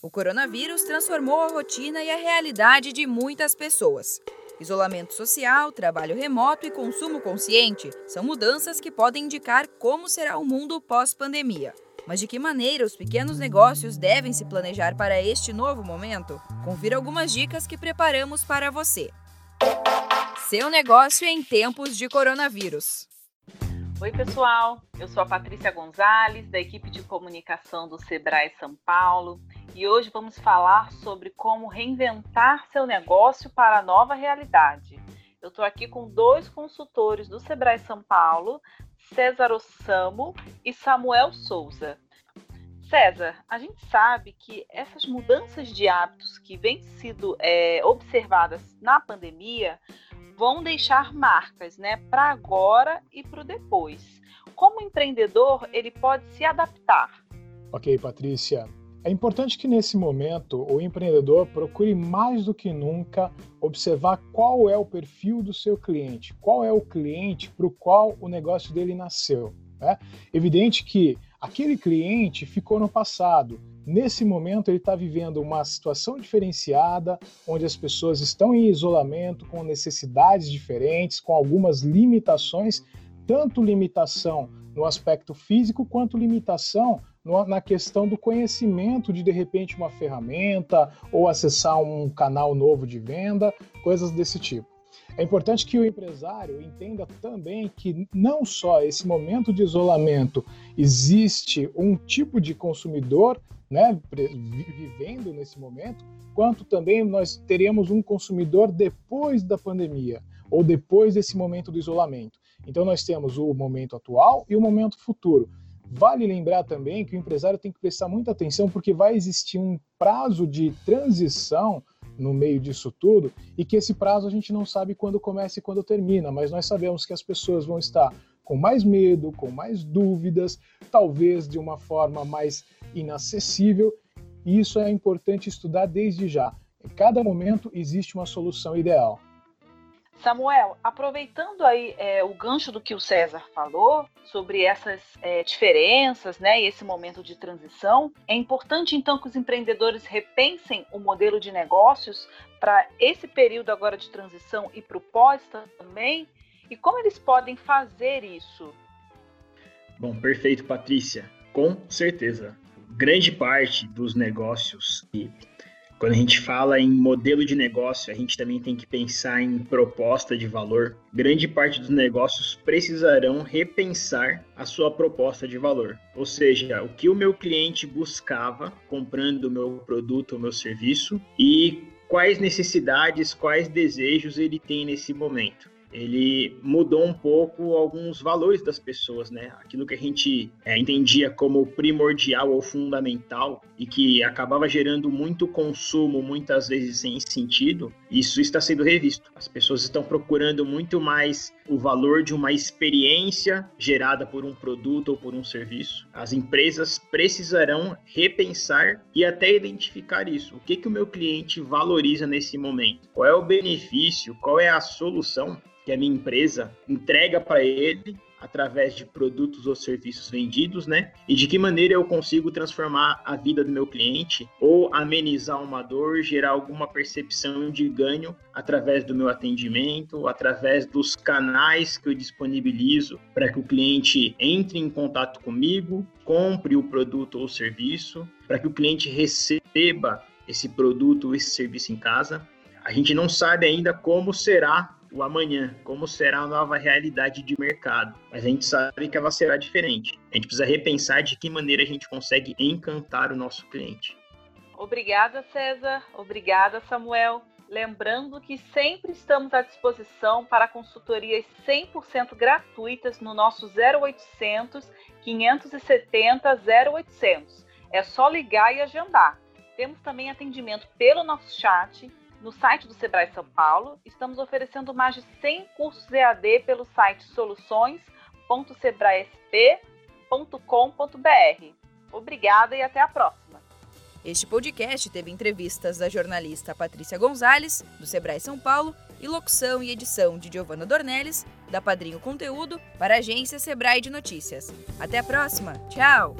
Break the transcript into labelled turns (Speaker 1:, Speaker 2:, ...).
Speaker 1: O coronavírus transformou a rotina e a realidade de muitas pessoas. Isolamento social, trabalho remoto e consumo consciente são mudanças que podem indicar como será o mundo pós-pandemia. Mas de que maneira os pequenos negócios devem se planejar para este novo momento? Confira algumas dicas que preparamos para você. Seu negócio em tempos de coronavírus.
Speaker 2: Oi, pessoal. Eu sou a Patrícia Gonzalez, da equipe de comunicação do Sebrae São Paulo e hoje vamos falar sobre como reinventar seu negócio para a nova realidade. Eu estou aqui com dois consultores do Sebrae São Paulo, César Ossamo e Samuel Souza. César, a gente sabe que essas mudanças de hábitos que vêm sido é, observadas na pandemia vão deixar marcas, né, para agora e para o depois. Como empreendedor, ele pode se adaptar.
Speaker 3: Ok, Patrícia. É importante que nesse momento o empreendedor procure mais do que nunca observar qual é o perfil do seu cliente, qual é o cliente para o qual o negócio dele nasceu. Né? Evidente que aquele cliente ficou no passado. Nesse momento, ele está vivendo uma situação diferenciada, onde as pessoas estão em isolamento, com necessidades diferentes, com algumas limitações, tanto limitação no aspecto físico quanto limitação na questão do conhecimento de de repente uma ferramenta ou acessar um canal novo de venda, coisas desse tipo. É importante que o empresário entenda também que não só esse momento de isolamento existe um tipo de consumidor né, vivendo nesse momento, quanto também nós teremos um consumidor depois da pandemia ou depois desse momento do isolamento. Então nós temos o momento atual e o momento futuro. Vale lembrar também que o empresário tem que prestar muita atenção porque vai existir um prazo de transição no meio disso tudo e que esse prazo a gente não sabe quando começa e quando termina, mas nós sabemos que as pessoas vão estar com mais medo, com mais dúvidas, talvez de uma forma mais inacessível, e isso é importante estudar desde já. Em cada momento existe uma solução ideal.
Speaker 2: Samuel, aproveitando aí é, o gancho do que o César falou sobre essas é, diferenças, né, e esse momento de transição, é importante então que os empreendedores repensem o modelo de negócios para esse período agora de transição e para o pós também. E como eles podem fazer isso?
Speaker 4: Bom, perfeito, Patrícia. Com certeza. Grande parte dos negócios que quando a gente fala em modelo de negócio, a gente também tem que pensar em proposta de valor. Grande parte dos negócios precisarão repensar a sua proposta de valor. Ou seja, o que o meu cliente buscava comprando o meu produto ou meu serviço e quais necessidades, quais desejos ele tem nesse momento ele mudou um pouco alguns valores das pessoas, né? Aquilo que a gente é, entendia como primordial ou fundamental e que acabava gerando muito consumo, muitas vezes sem sentido, isso está sendo revisto. As pessoas estão procurando muito mais o valor de uma experiência gerada por um produto ou por um serviço. As empresas precisarão repensar e até identificar isso. O que, que o meu cliente valoriza nesse momento? Qual é o benefício? Qual é a solução que a minha empresa entrega para ele através de produtos ou serviços vendidos, né? E de que maneira eu consigo transformar a vida do meu cliente ou amenizar uma dor, gerar alguma percepção de ganho através do meu atendimento, através dos canais que eu disponibilizo para que o cliente entre em contato comigo, compre o produto ou serviço, para que o cliente receba esse produto ou esse serviço em casa. A gente não sabe ainda como será o amanhã, como será a nova realidade de mercado. Mas a gente sabe que ela será diferente. A gente precisa repensar de que maneira a gente consegue encantar o nosso cliente.
Speaker 2: Obrigada, César. Obrigada, Samuel. Lembrando que sempre estamos à disposição para consultorias 100% gratuitas no nosso 0800 570 0800. É só ligar e agendar. Temos também atendimento pelo nosso chat no site do Sebrae São Paulo, estamos oferecendo mais de 100 cursos EAD pelo site soluções.sebraesp.com.br. Obrigada e até a próxima.
Speaker 1: Este podcast teve entrevistas da jornalista Patrícia Gonzalez, do Sebrae São Paulo, e locução e edição de Giovana Dornelles, da Padrinho Conteúdo, para a agência Sebrae de Notícias. Até a próxima. Tchau!